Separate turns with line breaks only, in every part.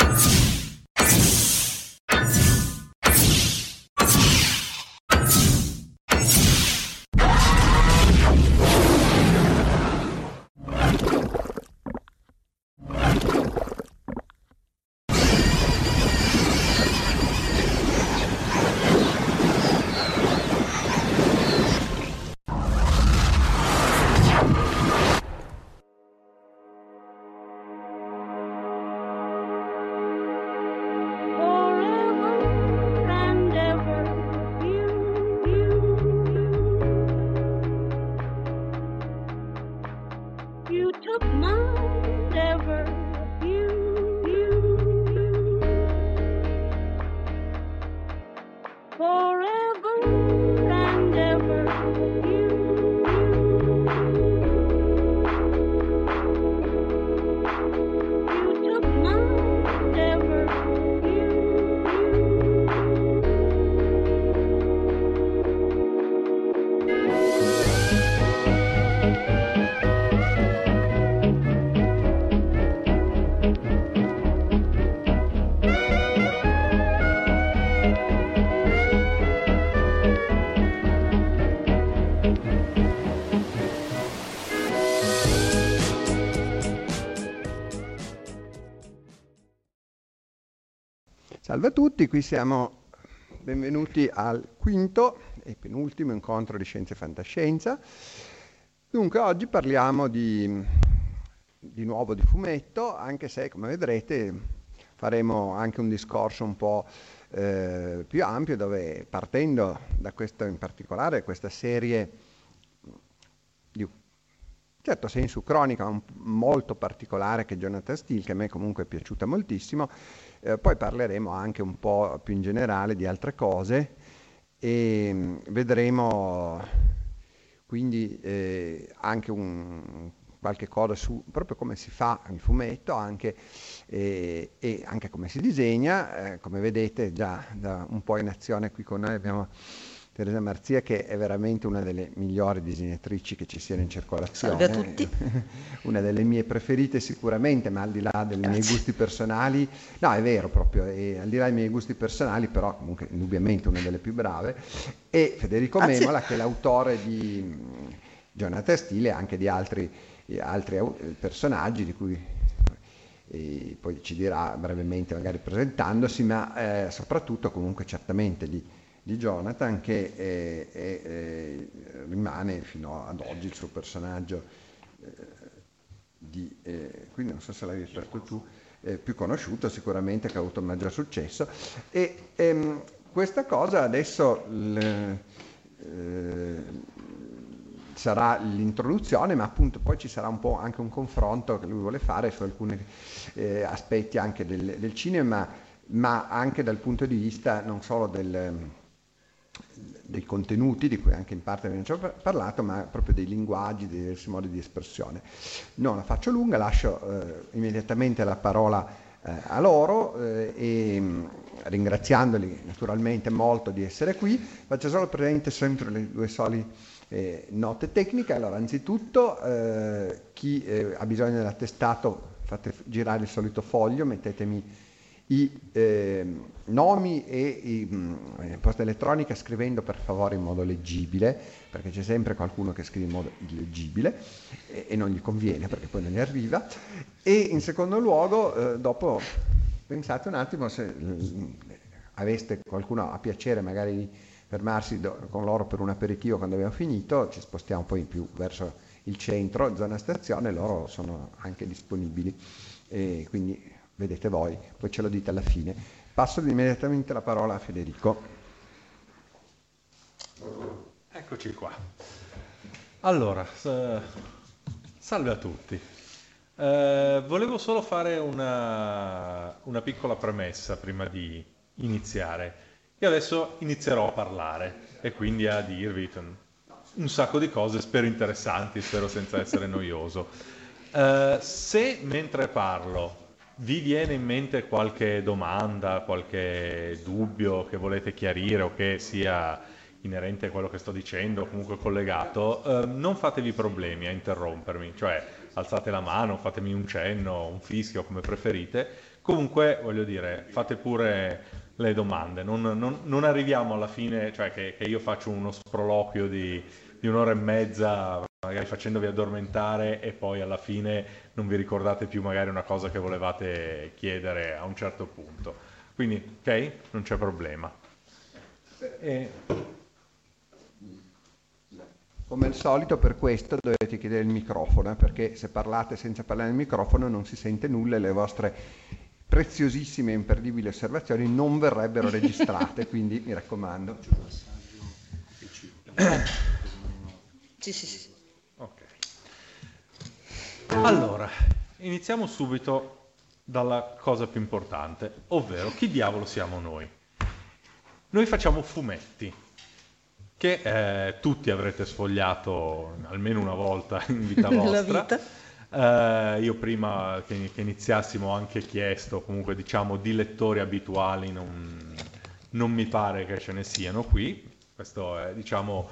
you.
Salve a tutti, qui siamo benvenuti al quinto e penultimo incontro di Scienza e Fantascienza. Dunque oggi parliamo di, di nuovo di fumetto, anche se come vedrete faremo anche un discorso un po' eh, più ampio dove partendo da questo in particolare, questa serie di certo senso cronica molto particolare che Jonathan Steele, che a me comunque è piaciuta moltissimo, eh, poi parleremo anche un po' più in generale di altre cose e mm, vedremo quindi eh, anche un, qualche cosa su proprio come si fa il fumetto anche, eh, e anche come si disegna. Eh, come vedete già da un po' in azione qui con noi abbiamo Teresa Marzia che è veramente una delle migliori disegnatrici che ci siano in circolazione.
Salve a tutti.
una delle mie preferite sicuramente, ma al di là dei miei gusti personali, no è vero proprio, e al di là dei miei gusti personali, però comunque indubbiamente una delle più brave, e Federico
Grazie.
Memola che è l'autore di Jonathan Steele e anche di altri, altri personaggi di cui eh, poi ci dirà brevemente magari presentandosi, ma eh, soprattutto comunque certamente di, di Jonathan che eh, è- è- rimane fino ad oggi il suo personaggio eh, di, eh, quindi non so se l'hai detto tu, eh, più conosciuto sicuramente che ha avuto maggior successo. E ehm, questa cosa adesso l- eh, sarà l'introduzione, ma appunto poi ci sarà un po' anche un confronto che lui vuole fare su alcuni eh, aspetti anche del, del cinema, ma anche dal punto di vista non solo del, dei contenuti, di cui anche in parte abbiamo già par- parlato, ma proprio dei linguaggi, dei diversi modi di espressione. Non la faccio lunga, lascio eh, immediatamente la parola eh, a loro eh, e mh, ringraziandoli naturalmente molto di essere qui, faccio solo presente sempre le due soli eh, note tecniche. Allora, anzitutto eh, chi eh, ha bisogno dell'attestato fate girare il solito foglio, mettetemi i eh, nomi e i, mh, eh, posta elettronica scrivendo per favore in modo leggibile, perché c'è sempre qualcuno che scrive in modo illeggibile e, e non gli conviene perché poi non gli arriva. E in secondo luogo, eh, dopo pensate un attimo se mm, aveste qualcuno a piacere magari di fermarsi do- con loro per un aperitivo quando abbiamo finito, ci spostiamo poi in più verso il centro, zona stazione, loro sono anche disponibili e quindi vedete voi, poi ce lo dite alla fine. Passo immediatamente la parola a Federico.
Eccoci qua. Allora, salve a tutti. Eh, volevo solo fare una, una piccola premessa prima di iniziare. Io adesso inizierò a parlare e quindi a dirvi un sacco di cose, spero interessanti, spero senza essere noioso. Eh, se mentre parlo vi viene in mente qualche domanda, qualche dubbio che volete chiarire o che sia inerente a quello che sto dicendo o comunque collegato, eh, non fatevi problemi a interrompermi, cioè alzate la mano, fatemi un cenno, un fischio, come preferite. Comunque, voglio dire, fate pure le domande, non, non- non arriviamo alla fine, cioè che, che io faccio uno sproloquio di, di un'ora e mezza, magari facendovi addormentare e poi alla fine non vi ricordate più magari una cosa che volevate chiedere a un certo punto. Quindi, ok? Non c'è problema. E-
Come al solito per questo dovete chiedere il microfono, eh, perché se parlate senza parlare nel microfono non si sente nulla e le vostre preziosissime e imperdibili osservazioni non verrebbero registrate, quindi mi raccomando.
Sì, sì, sì.
Allora, iniziamo subito dalla cosa più importante, ovvero chi diavolo siamo noi? Noi facciamo fumetti, che eh, tutti avrete sfogliato almeno una volta in vita vostra.
vita.
Eh, io prima che, che iniziassimo ho anche chiesto, comunque diciamo di lettori abituali non, non mi pare che ce ne siano qui, questo è diciamo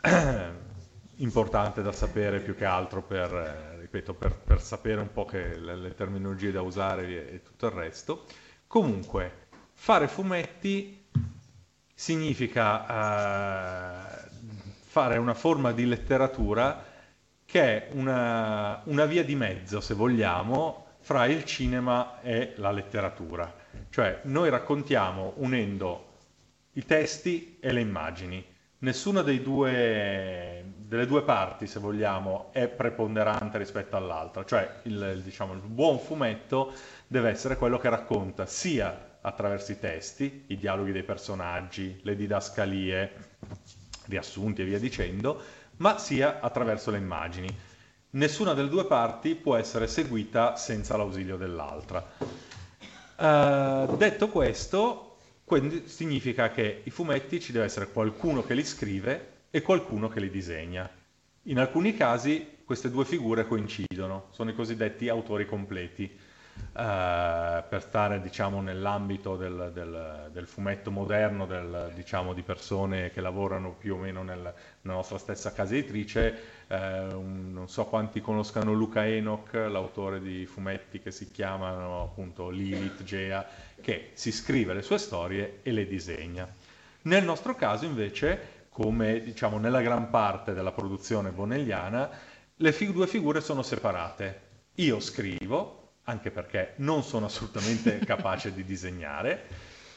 importante da sapere più che altro per, eh, ripeto, per, per sapere un po' le, le terminologie da usare e, e tutto il resto. Comunque, fare fumetti significa eh, fare una forma di letteratura che è una, una via di mezzo, se vogliamo, fra il cinema e la letteratura. Cioè, noi raccontiamo unendo i testi e le immagini. Nessuna dei due, delle due parti, se vogliamo, è preponderante rispetto all'altra. Cioè, il, diciamo, il buon fumetto deve essere quello che racconta sia attraverso i testi, i dialoghi dei personaggi, le didascalie, riassunti e via dicendo, ma sia attraverso le immagini. Nessuna delle due parti può essere seguita senza l'ausilio dell'altra. Eh, detto questo, quindi significa che i fumetti ci deve essere qualcuno che li scrive e qualcuno che li disegna. In alcuni casi queste due figure coincidono, sono i cosiddetti autori completi. Eh, per stare diciamo, nell'ambito del, del- del fumetto moderno, del, diciamo, di persone che lavorano più o meno nel- nella nostra stessa casa editrice, eh, un- non so quanti conoscano Luca Enoch, l'autore di fumetti che si chiamano appunto Lilith, Gea, che si scrive le sue storie e le disegna. Nel nostro caso invece, come diciamo nella gran parte della produzione bonelliana, le fi- due figure sono separate. Io scrivo, anche perché non sono assolutamente capace di disegnare,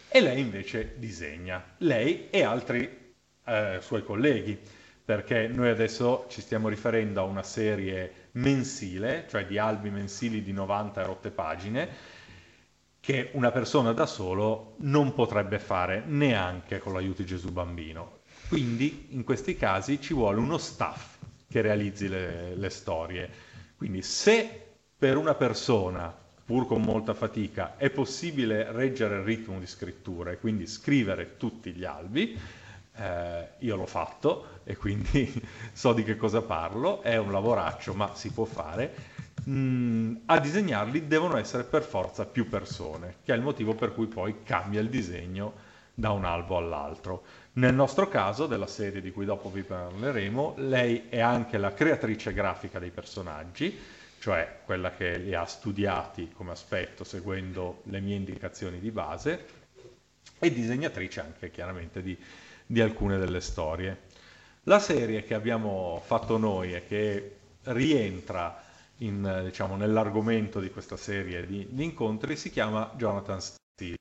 e lei invece disegna, lei e altri eh, suoi colleghi, perché noi adesso ci stiamo riferendo a una serie mensile, cioè di albi mensili di 90 e rotte pagine, che una persona da solo non potrebbe fare neanche con l'aiuto di Gesù bambino. Quindi in questi casi ci vuole uno staff che realizzi le, le storie. Quindi se per una persona, pur con molta fatica, è possibile reggere il ritmo di scrittura e quindi scrivere tutti gli albi, eh, io l'ho fatto e quindi so di che cosa parlo, è un lavoraccio ma si può fare. Mm, a disegnarli devono essere per forza più persone, che è il motivo per cui poi cambia il disegno da un albo all'altro. Nel nostro caso, della serie di cui dopo vi parleremo, lei è anche la creatrice grafica dei personaggi, cioè quella che li ha studiati come aspetto seguendo le mie indicazioni di base, e disegnatrice anche chiaramente di, di alcune delle storie. La serie che abbiamo fatto noi e che rientra in, diciamo, nell'argomento di questa serie di, di, incontri si chiama Jonathan Steele.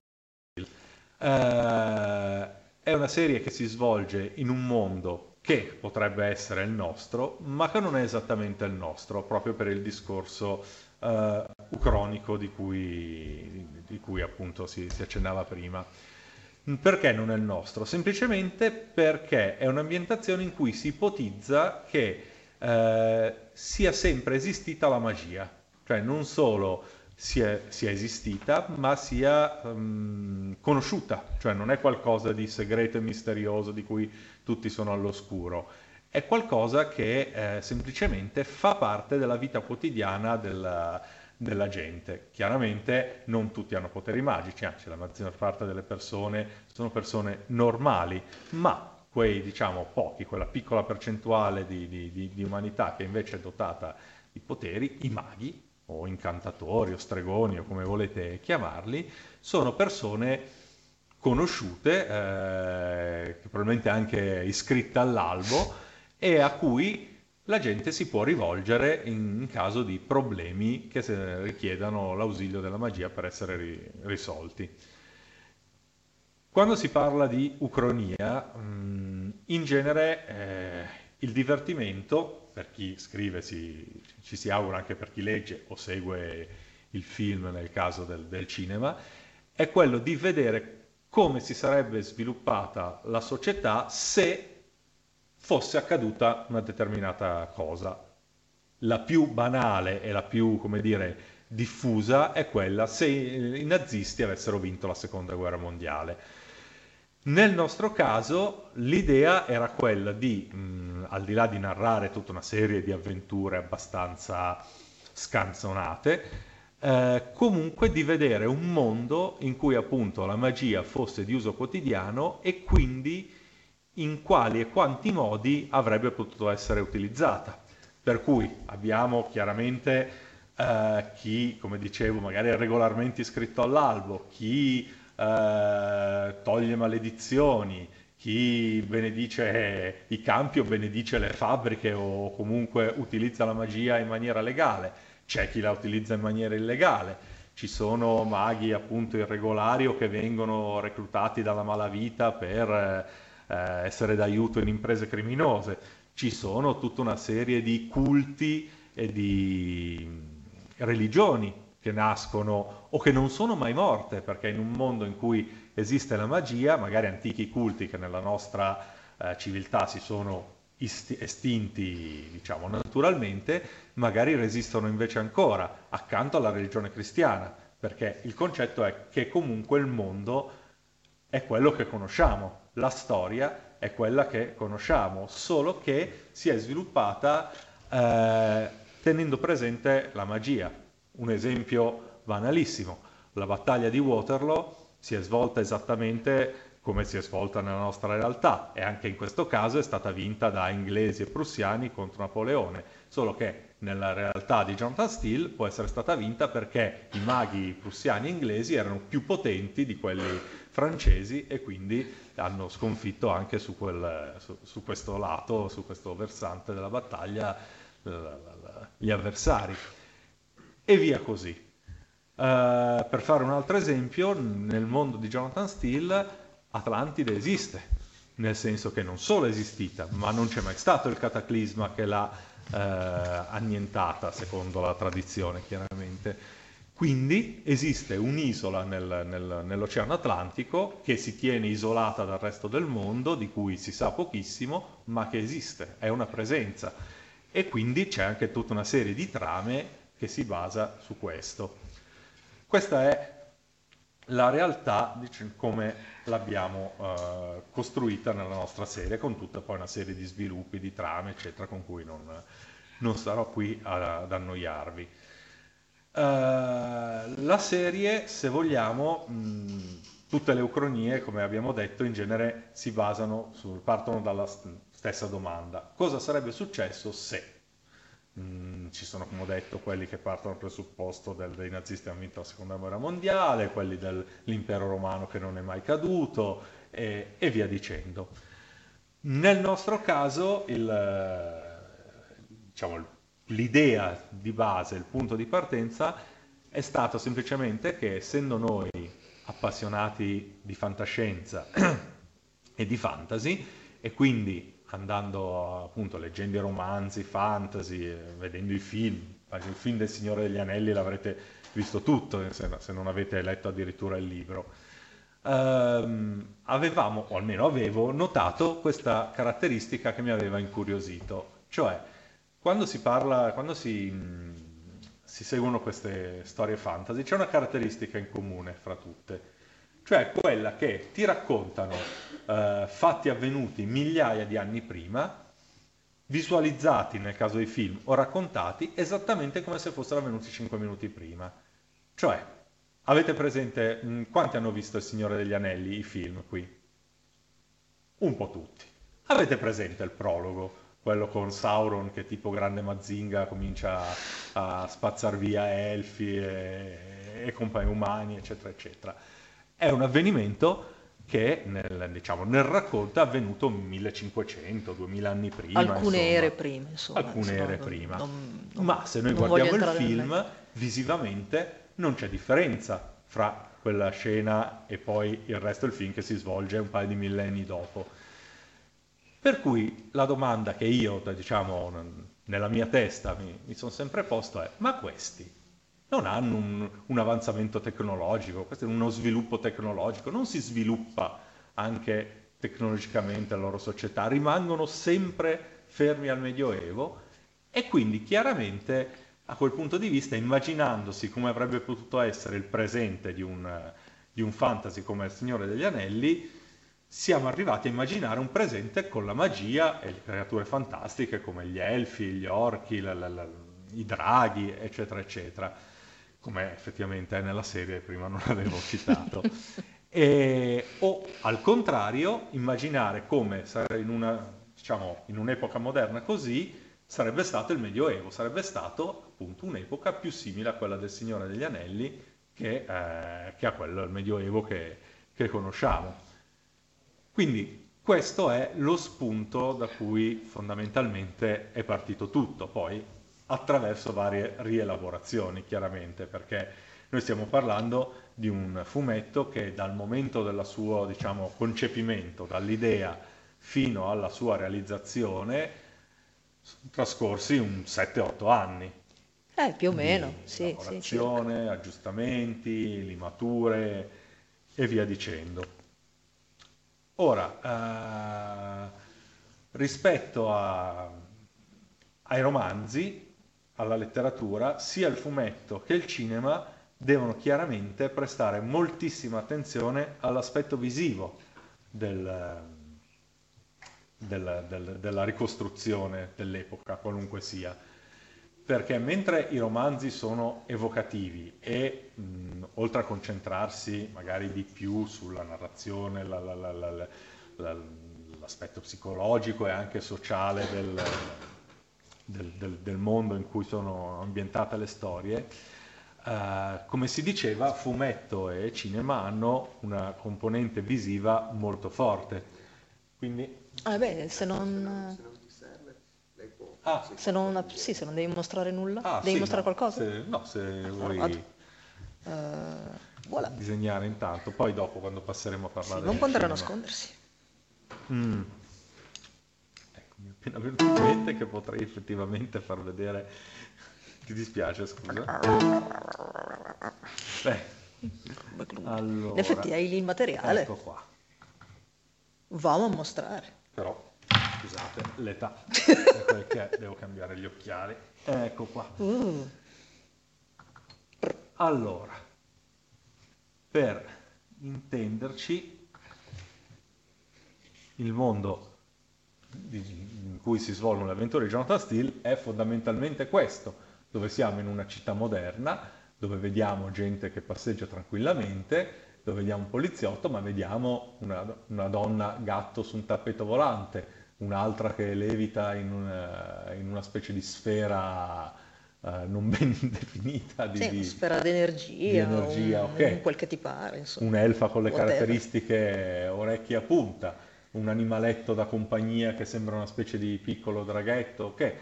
Eh, è una serie che si svolge in un mondo che potrebbe essere il nostro, ma che non è esattamente il nostro, proprio per il discorso eh, ucronico di cui, di cui appunto si, si accennava prima. Perché non è il nostro? Semplicemente perché è un'ambientazione in cui si ipotizza che eh, sia sempre esistita la magia, cioè non solo sia, sia esistita, ma sia um, conosciuta, cioè non è qualcosa di segreto e misterioso di cui tutti sono all'oscuro, è qualcosa che eh, semplicemente fa parte della vita quotidiana della, della gente. Chiaramente non tutti hanno poteri magici, anzi la maggior parte delle persone sono persone normali, ma quei diciamo pochi, quella piccola percentuale di, di, di, di, umanità che invece è dotata di poteri, i maghi o incantatori o stregoni o come volete chiamarli, sono persone conosciute, eh, probabilmente anche iscritte all'albo e a cui la gente si può rivolgere in caso di problemi che richiedano l'ausilio della magia per essere ri- risolti. Quando si parla di ucronia, mm, in genere eh, il divertimento, per chi scrive si, ci si augura anche per chi legge o segue il film nel caso del, del cinema, è quello di vedere come si sarebbe sviluppata la società se fosse accaduta una determinata cosa. La più banale e la più, come dire, diffusa è quella se i nazisti avessero vinto la seconda guerra mondiale. Nel nostro caso l'idea era quella di, mh, al di là di narrare tutta una serie di avventure abbastanza scanzonate, eh, comunque di vedere un mondo in cui appunto la magia fosse di uso quotidiano e quindi in quali e quanti modi avrebbe potuto essere utilizzata. Per cui abbiamo chiaramente eh, chi, come dicevo, magari è regolarmente iscritto all'albo, chi eh, toglie maledizioni, chi benedice i campi o benedice le fabbriche o comunque utilizza la magia in maniera legale, c'è chi la utilizza in maniera illegale, ci sono maghi appunto irregolari o che vengono reclutati dalla malavita per eh, essere d'aiuto in imprese criminose, ci sono tutta una serie di culti e di religioni che nascono o che non sono mai morte, perché in un mondo in cui esiste la magia, magari antichi culti che nella nostra eh, civiltà si sono estinti, diciamo, naturalmente, magari resistono invece ancora accanto alla religione cristiana, perché il concetto è che comunque il mondo è quello che conosciamo, la storia è quella che conosciamo, solo che si è sviluppata eh, tenendo presente la magia. Un esempio banalissimo, la battaglia di Waterloo si è svolta esattamente come si è svolta nella nostra realtà e anche in questo caso è stata vinta da inglesi e prussiani contro Napoleone, solo che nella realtà di Jonathan Steele può essere stata vinta perché i maghi prussiani e inglesi erano più potenti di quelli francesi e quindi hanno sconfitto anche su, quel, su, su questo lato, su questo versante della battaglia gli avversari e via così. Uh, per fare un altro esempio, nel mondo di Jonathan Steele Atlantide esiste, nel senso che non solo è esistita, ma non c'è mai stato il cataclisma che l'ha uh, annientata, secondo la tradizione chiaramente. Quindi esiste un'isola nel, nel, nell'Oceano Atlantico che si tiene isolata dal resto del mondo, di cui si sa pochissimo, ma che esiste, è una presenza. E quindi c'è anche tutta una serie di trame che si basa su questo. Questa è la realtà diciamo, come l'abbiamo uh, costruita nella nostra serie, con tutta poi una serie di sviluppi, di trame, eccetera, con cui non, non starò qui ad annoiarvi. Uh, la serie, se vogliamo, mh, tutte le ucronie, come abbiamo detto, in genere si basano, su, partono dalla stessa domanda. Cosa sarebbe successo se? Mm, ci sono, come ho detto, quelli che partono dal presupposto del, dei nazisti hanno vinto la seconda guerra mondiale, quelli dell'impero romano che non è mai caduto e, e via dicendo. Nel nostro caso il, diciamo, l'idea di base, il punto di partenza è stato semplicemente che essendo noi appassionati di fantascienza e di fantasy e quindi andando appunto leggendo i romanzi fantasy, eh, vedendo i film, il film del Signore degli Anelli l'avrete visto tutto se, se non avete letto addirittura il libro. Ehm, avevamo, o almeno avevo, notato questa caratteristica che mi aveva incuriosito, cioè quando si parla, quando si, mh, si seguono queste storie fantasy, c'è una caratteristica in comune fra tutte, cioè quella che ti raccontano eh, fatti avvenuti migliaia di anni prima, visualizzati nel caso dei film o raccontati esattamente come se fossero avvenuti 5 minuti prima. Cioè, avete presente mh, quanti hanno visto Il Signore degli Anelli, i film qui? Un po' tutti. Avete presente il prologo? quello con Sauron che tipo grande Mazinga comincia a spazzar via elfi e, e compagni umani, eccetera, eccetera. È un avvenimento che nel, diciamo, nel racconto è avvenuto 1500, 2000 anni prima.
Alcune
insomma.
ere prima, insomma.
Alcune
insomma,
ere
non-
prima.
non- non-
Ma se noi guardiamo il film, visivamente non c'è differenza fra quella scena e poi il resto del film che si svolge un paio di millenni dopo. Per cui la domanda che io, diciamo, nella mia testa mi, mi sono sempre posto è, ma questi non hanno un, un avanzamento tecnologico, questo è uno sviluppo tecnologico, non si sviluppa anche tecnologicamente la loro società, rimangono sempre fermi al Medioevo e quindi chiaramente a quel punto di vista, immaginandosi come avrebbe potuto essere il presente di un, di un fantasy come Il Signore degli Anelli, siamo arrivati a immaginare un presente con la magia e le creature fantastiche come gli elfi, gli orchi, la- la- la- i draghi, eccetera, eccetera, come effettivamente è nella serie, prima non l'avevo citato. E- o al contrario, immaginare come in, una, diciamo, in un'epoca moderna così sarebbe stato il Medioevo, sarebbe stato appunto un'epoca più simile a quella del Signore degli Anelli che, eh, che a quello del Medioevo che- che conosciamo. Quindi questo è lo spunto da cui fondamentalmente è partito tutto, poi attraverso varie rielaborazioni chiaramente, perché noi stiamo parlando di un fumetto che dal momento del suo diciamo, concepimento, dall'idea fino alla sua realizzazione, sono trascorsi un 7-8 anni
Eh, più o meno, sì, sì,
lavorazione, aggiustamenti, limature e via dicendo. Ora, eh, rispetto a- ai romanzi, alla letteratura, sia il fumetto che il cinema devono chiaramente prestare moltissima attenzione all'aspetto visivo del- del- del- della ricostruzione dell'epoca, qualunque sia. Perché mentre i romanzi sono evocativi e mh, oltre a concentrarsi magari di più sulla narrazione, la- la- la- la- la- la- l'aspetto psicologico e anche sociale del, del- del- del mondo in cui sono ambientate le storie, eh, come si diceva, fumetto e cinema hanno una componente visiva molto forte. Quindi,
Ah, beh, se non...
ah,
Se non, sì, se non devi mostrare nulla,
ah,
devi
sì,
mostrare
no,
qualcosa?
se- no, se vuoi...
vado. Eh, voilà.
disegnare intanto, poi dopo quando passeremo a
Sì,
parlare
non
del
può andare a nascondersi.
Mm. Appena venuto in mente che potrei effettivamente far vedere. Ti dispiace, scusa? Beh, allora.
In effetti hai il materiale,
Ecco qua.
vamo a mostrare.
Però, scusate, l'età. è quel che è, devo cambiare gli occhiali. Ecco qua.
Uh,
Allora, per intenderci, il mondo in cui si svolgono le avventure di Jonathan Steele è fondamentalmente questo, dove siamo in una città moderna, dove vediamo gente che passeggia tranquillamente, dove vediamo un poliziotto, ma vediamo una, una donna gatto su un tappeto volante, un'altra che levita in una, in una specie di sfera eh, non ben definita di,
sì, una sfera di energia,
di energia,
un,
ok.
un quel che ti pare, insomma.
un'elfa con le
Whatever.
caratteristiche orecchie a punta, un animaletto da compagnia che sembra una specie di piccolo draghetto, ok.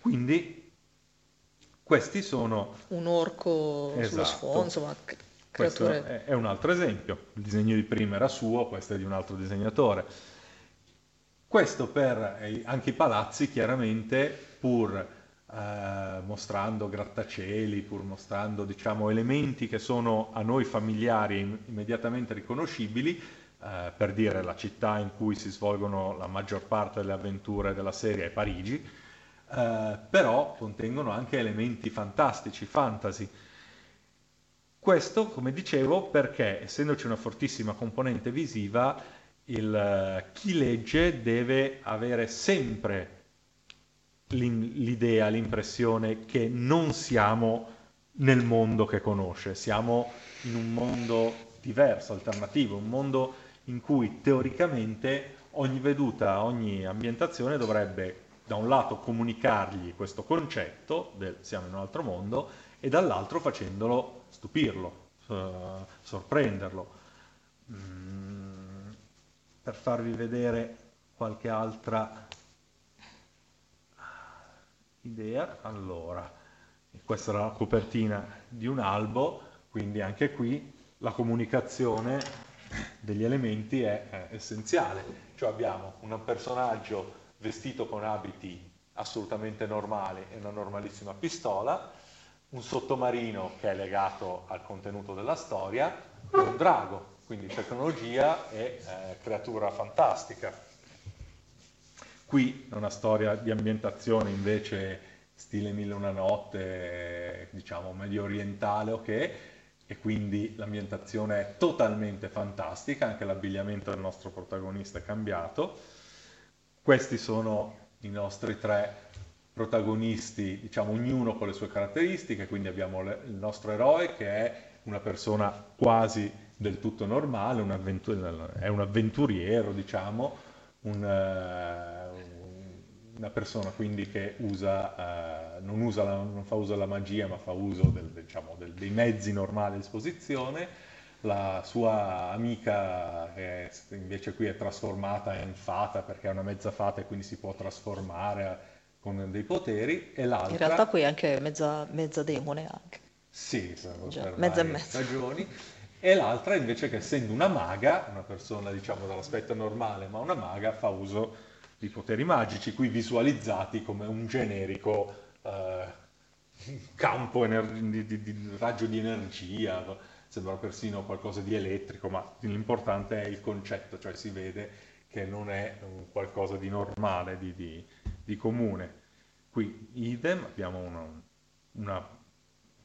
Quindi Questi sono
Un orco sullo
Esatto.
sfondo, insomma,
Questo è, è un altro esempio. Il disegno di prima era suo, questo è di un altro disegnatore. Questo per eh, anche i palazzi, chiaramente, pur eh, mostrando grattacieli, pur mostrando diciamo, elementi che sono a noi familiari e im- immediatamente riconoscibili, eh, per dire la città in cui si svolgono la maggior parte delle avventure della serie è Parigi, eh, però contengono anche elementi fantastici, fantasy. Questo, come dicevo, perché essendoci una fortissima componente visiva, il, eh, chi legge deve avere sempre l'idea, l'impressione che non siamo nel mondo che conosce, siamo in un mondo diverso, alternativo, un mondo in cui teoricamente ogni veduta, ogni ambientazione dovrebbe da un lato comunicargli questo concetto del siamo in un altro mondo e dall'altro facendolo stupirlo, eh, sorprenderlo. Mm, per farvi vedere qualche altra idea, allora, questa era la copertina di un albo, quindi anche qui la comunicazione degli elementi è, è essenziale. Cioè abbiamo un personaggio vestito con abiti assolutamente normali e una normalissima pistola, un sottomarino che è legato al contenuto della storia e un drago, quindi tecnologia e eh, creatura fantastica. Qui è una storia di ambientazione invece stile Mille una notte, diciamo medio orientale, ok? E quindi l'ambientazione è totalmente fantastica, anche l'abbigliamento del nostro protagonista è cambiato. Questi sono i nostri tre protagonisti, diciamo ognuno con le sue caratteristiche, quindi abbiamo le- il nostro eroe che è una persona quasi del tutto normale, un avventu- è un avventuriero, diciamo, un, eh, una persona quindi che usa, eh, non, usa la- non fa uso della magia, ma fa uso del- diciamo, del- dei mezzi normali a disposizione. La sua amica che invece qui è trasformata in fata perché è una mezza fata e quindi si può trasformare con dei poteri e l'altra
In realtà qui è anche mezza, mezza demone anche.
sì,
Già,
per
mezza e mezza.
ragioni. E l'altra invece che essendo una maga, una persona diciamo dall'aspetto normale, ma una maga, fa uso di poteri magici, qui visualizzati come un generico eh, campo ener- di, di- di raggio di energia, sembra persino qualcosa di elettrico, ma l'importante è il concetto, cioè si vede che non è qualcosa di normale, di, di- di comune. Qui idem, abbiamo una, una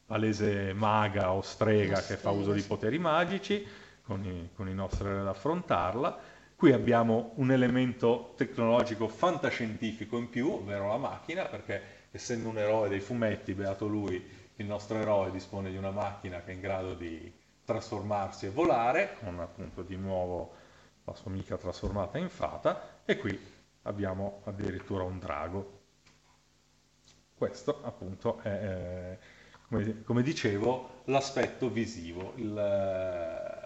palese maga o strega che fa uso di poteri magici con i, con i nostri ad affrontarla. Qui abbiamo un elemento tecnologico fantascientifico in più, ovvero la macchina, perché essendo un eroe dei fumetti, beato lui, il nostro eroe dispone di una macchina che è in grado di trasformarsi e volare, con appunto di nuovo la sua amica trasformata in fata, e qui abbiamo addirittura un drago. Questo appunto è, eh, come, come dicevo, l'aspetto visivo, il,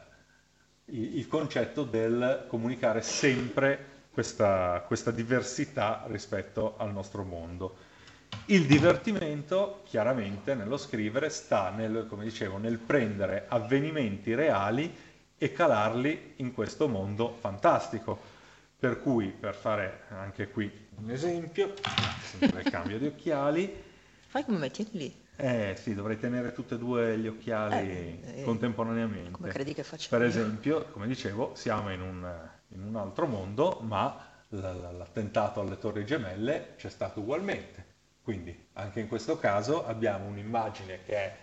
il- concetto del comunicare sempre questa, questa diversità rispetto al nostro mondo. Il divertimento, chiaramente, nello scrivere sta nel, come dicevo, nel prendere avvenimenti reali e calarli in questo mondo fantastico. Per cui, per fare anche qui un esempio, sempre cambio di occhiali,
Fai come me, tieni lì.
Eh sì, dovrei tenere tutti e due gli occhiali
Eh, eh,
contemporaneamente.
come credi che faccia
Per
io?
esempio, come dicevo, siamo in un, in un altro mondo, ma l'attentato alle Torri Gemelle c'è stato ugualmente. Quindi anche in questo caso abbiamo un'immagine che è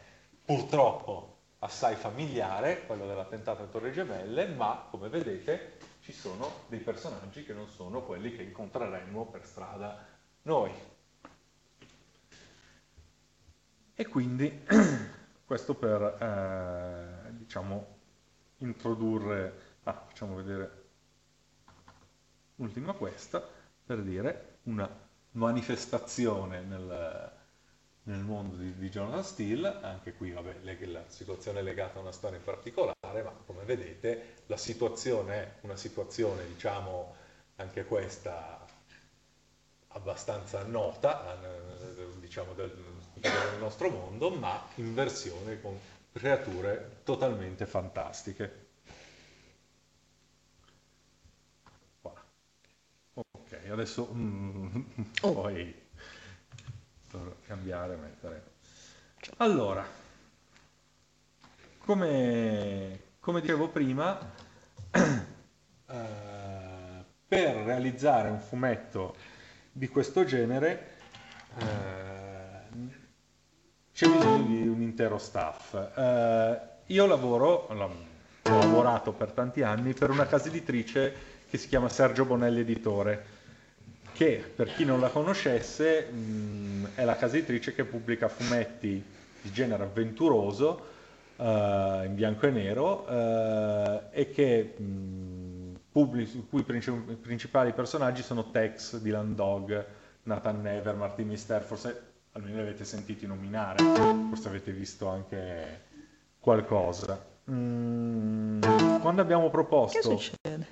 purtroppo assai familiare, quello dell'attentato alle Torri Gemelle, ma come vedete ci sono dei personaggi che non sono quelli che incontreremmo per strada noi. E quindi questo per, eh, diciamo, introdurre, ah, facciamo vedere l'ultima questa, per dire una manifestazione nel, nel mondo di, di Jonathan Steele, anche qui vabbè, le- la situazione è legata a una storia in particolare, ma come vedete la situazione è una situazione, diciamo, anche questa abbastanza nota, diciamo, del, del nostro mondo, ma in versione con creature totalmente fantastiche. Ok, adesso mm,
Oh.
poi cambiare, mettere. Allora, come, come dicevo prima, eh, per realizzare un fumetto di questo genere eh, c'è bisogno di un intero staff. Eh, io lavoro, la- ho lavorato per tanti anni per una casa editrice che si chiama Sergio Bonelli Editore, che per chi non la conoscesse mh, è la casa editrice che pubblica fumetti di genere avventuroso eh, in bianco e nero eh, e che mh, pubblic- i cui princi- principali personaggi sono Tex, Dylan Dog, Nathan Never, Martin Mister, forse almeno li avete sentiti nominare, forse avete visto anche qualcosa. Mm, quando abbiamo proposto...
Che succede?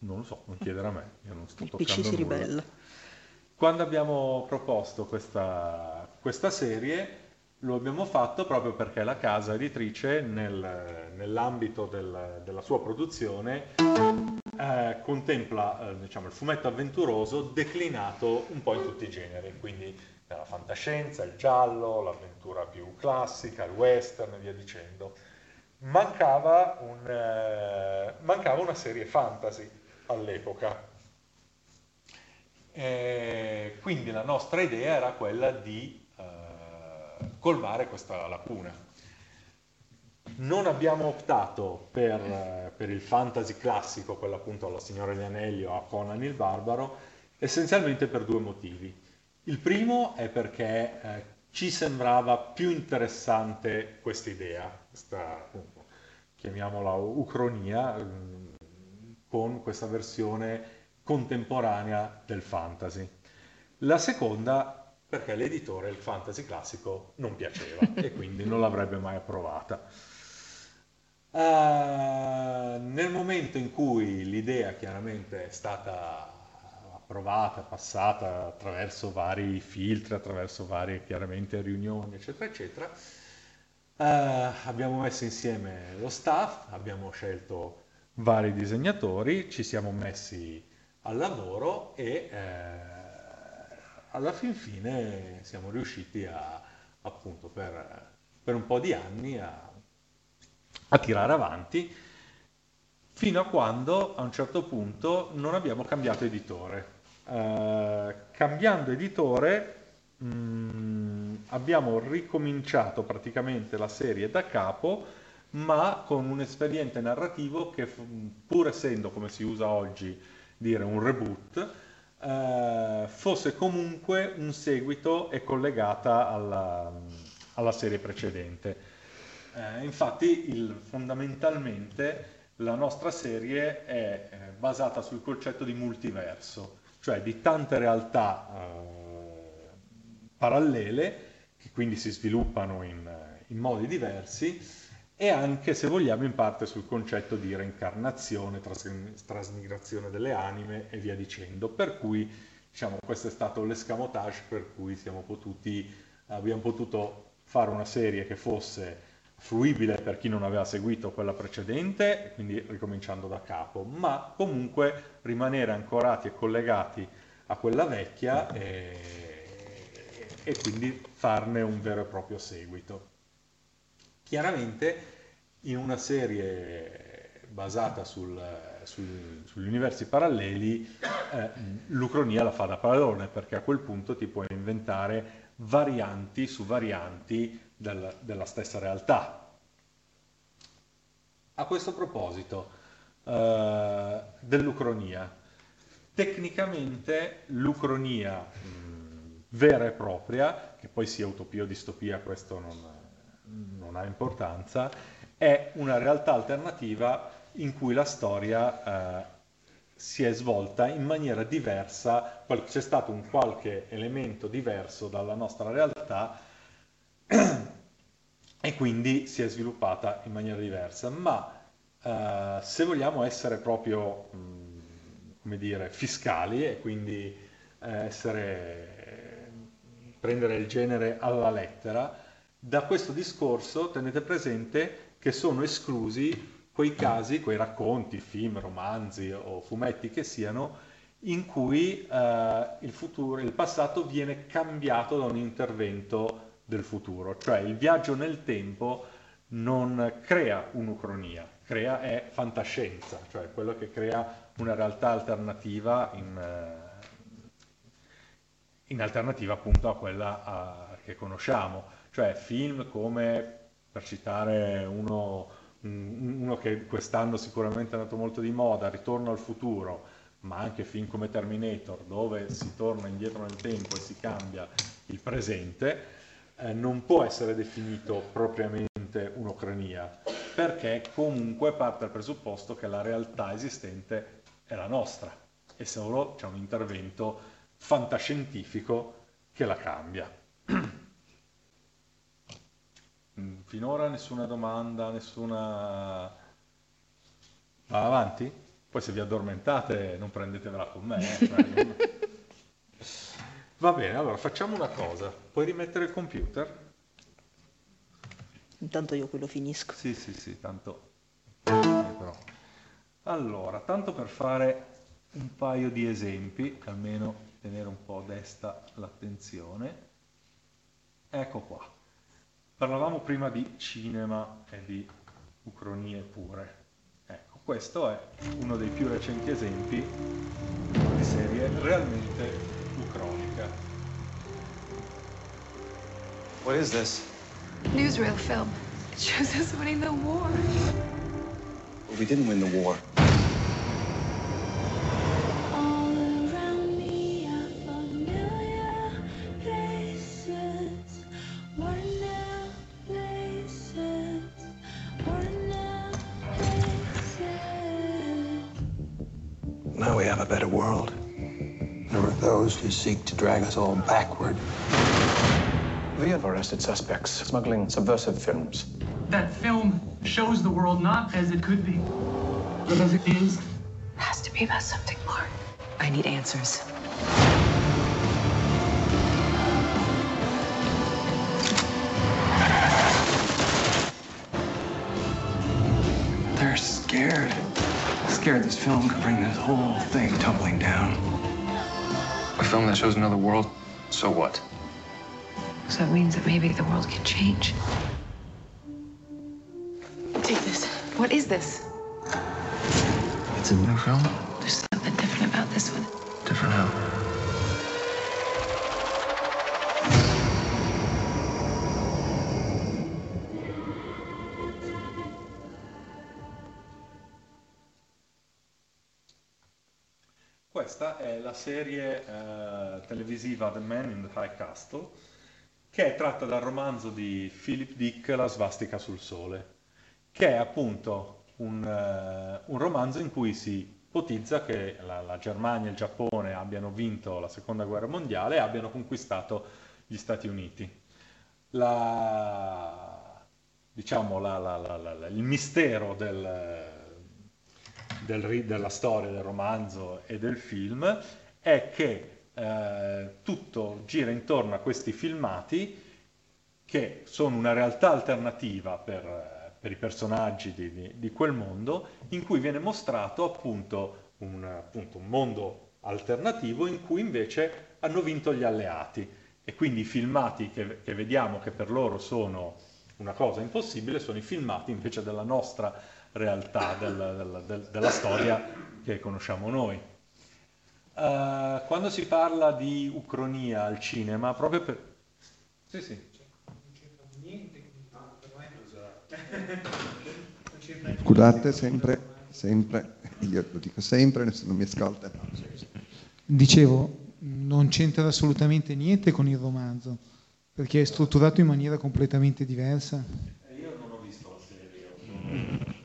Non lo so, non chiedere a me, io non sto
Il
toccando
PC si
nulla.
ribella.
Quando abbiamo proposto questa, questa serie lo abbiamo fatto proprio perché la casa editrice nel- nell'ambito del- della sua produzione eh, contempla eh, diciamo, il fumetto avventuroso declinato un po' in tutti i generi, quindi la fantascienza, il giallo, l'avventura più classica, il western e via dicendo. Mancava, un, eh, mancava una serie fantasy all'epoca. E quindi la nostra idea era quella di eh, colmare questa lacuna. Non abbiamo optato per, eh, per il fantasy classico, quello appunto alla Signora degli Anelli o a Conan il Barbaro, essenzialmente per due motivi. Il primo è perché eh, ci sembrava più interessante questa idea, questa chiamiamola ucronia, mm, con questa versione contemporanea del fantasy. La seconda perché l'editore il fantasy classico non piaceva e quindi non l'avrebbe mai approvata. Eh, nel momento in cui l'idea chiaramente è stata approvata, passata attraverso vari filtri, attraverso varie chiaramente riunioni, eccetera, eccetera, eh, abbiamo messo insieme lo staff, abbiamo scelto vari disegnatori, ci siamo messi al lavoro e eh, alla fin fine siamo riusciti a, appunto per, per un po' di anni a, a tirare avanti fino a quando a un certo punto non abbiamo cambiato editore. Eh, cambiando editore mh, abbiamo ricominciato praticamente la serie da capo, ma con un espediente narrativo che pur essendo, come si usa oggi, dire un reboot, eh, fosse comunque un seguito e collegata alla, alla serie precedente. Eh, infatti, il- fondamentalmente la nostra serie è eh, basata sul concetto di multiverso, cioè di tante realtà eh, parallele che quindi si sviluppano in, in modi diversi e anche, se vogliamo, in parte sul concetto di reincarnazione, tras- trasmigrazione delle anime e via dicendo. Per cui, diciamo, questo è stato l'escamotage per cui potuti, abbiamo potuto fare una serie che fosse fruibile per chi non aveva seguito quella precedente, quindi ricominciando da capo, ma comunque rimanere ancorati e collegati a quella vecchia e, e quindi farne un vero e proprio seguito. Chiaramente in una serie basata sul- sul- sugli universi paralleli, eh, l'Ucronia la fa da padrone perché a quel punto ti puoi inventare varianti su varianti del- della stessa realtà. A questo proposito, eh, dell'Ucronia, tecnicamente l'Ucronia mh, vera e propria, che poi sia utopia o distopia, questo non, non ha importanza, è una realtà alternativa in cui la storia eh, si è svolta in maniera diversa, c'è stato un qualche elemento diverso dalla nostra realtà e quindi si è sviluppata in maniera diversa. Ma eh, se vogliamo essere proprio, mh, come dire, fiscali e quindi eh, essere, prendere il genere alla lettera, da questo discorso tenete presente che sono esclusi quei casi, quei racconti, film, romanzi o fumetti che siano, in cui eh, il, futuro, il passato viene cambiato da un intervento del futuro, cioè il viaggio nel tempo non crea un'ucronia, crea è fantascienza, cioè quello che crea una realtà alternativa in, eh, in alternativa appunto a quella a, che conosciamo, cioè film come, per citare uno, uno che quest'anno sicuramente è andato molto di moda, Ritorno al futuro, ma anche film come Terminator, dove si torna indietro nel tempo e si cambia il presente, eh, non può essere definito propriamente un'ocrania, perché comunque parte dal presupposto che la realtà esistente è la nostra e solo c'è un intervento fantascientifico che la cambia. Mm, finora nessuna domanda, nessuna... Va avanti? Poi se vi addormentate non prendetevela con me. Eh, Va bene, allora facciamo una cosa. Puoi rimettere il computer?
Intanto io quello finisco.
Sì, sì, sì, tanto. Eh. Allora, tanto per fare un paio di esempi, almeno tenere un po' a destra l'attenzione. Ecco qua. Parlavamo prima di cinema e di ucronie pure. Ecco, questo è uno dei più recenti esempi di serie realmente
What is this?
Newsreel film. It shows us winning the war.
Well, we didn't win the war.
All around me are familiar places, worn out places, worn out places.
Now we have a better world. There are those who seek to drag us all backward. We have arrested suspects smuggling subversive films.
That film shows the world not as it could be, but as it is.
It has to be about something more. I need answers.
They're scared. Scared this film could bring this whole thing tumbling down. A film that shows another world? So what?
So it means that maybe the world can change. Take this. What is this?
It's a new film?
There's something different about this one.
Different how?
Questa è la serie eh, televisiva The Man in the High Castle, che è tratta dal romanzo di Philip Dick La svastica sul sole, che è appunto un, eh, un romanzo in cui si ipotizza che la, la Germania e il Giappone abbiano vinto la seconda guerra mondiale e abbiano conquistato gli Stati Uniti. La, diciamo, la- il mistero del, del della storia, del romanzo e del film è che eh, tutto gira intorno a questi filmati che sono una realtà alternativa per, per i personaggi di, di- di quel mondo, in cui viene mostrato appunto un, appunto un mondo alternativo in cui invece hanno vinto gli alleati. E quindi i filmati che, che vediamo che per loro sono una cosa impossibile sono i filmati invece della nostra realtà, del- del- del- della storia che conosciamo noi. Eh, quando si parla di ucronia al cinema, proprio per... Sì, sì.
Scusate, sempre, sempre, io lo dico sempre, nessuno mi ascolta.
Dicevo, non c'entra assolutamente niente con il romanzo, perché è strutturato in maniera completamente diversa.
Io non ho visto la serie. Sì.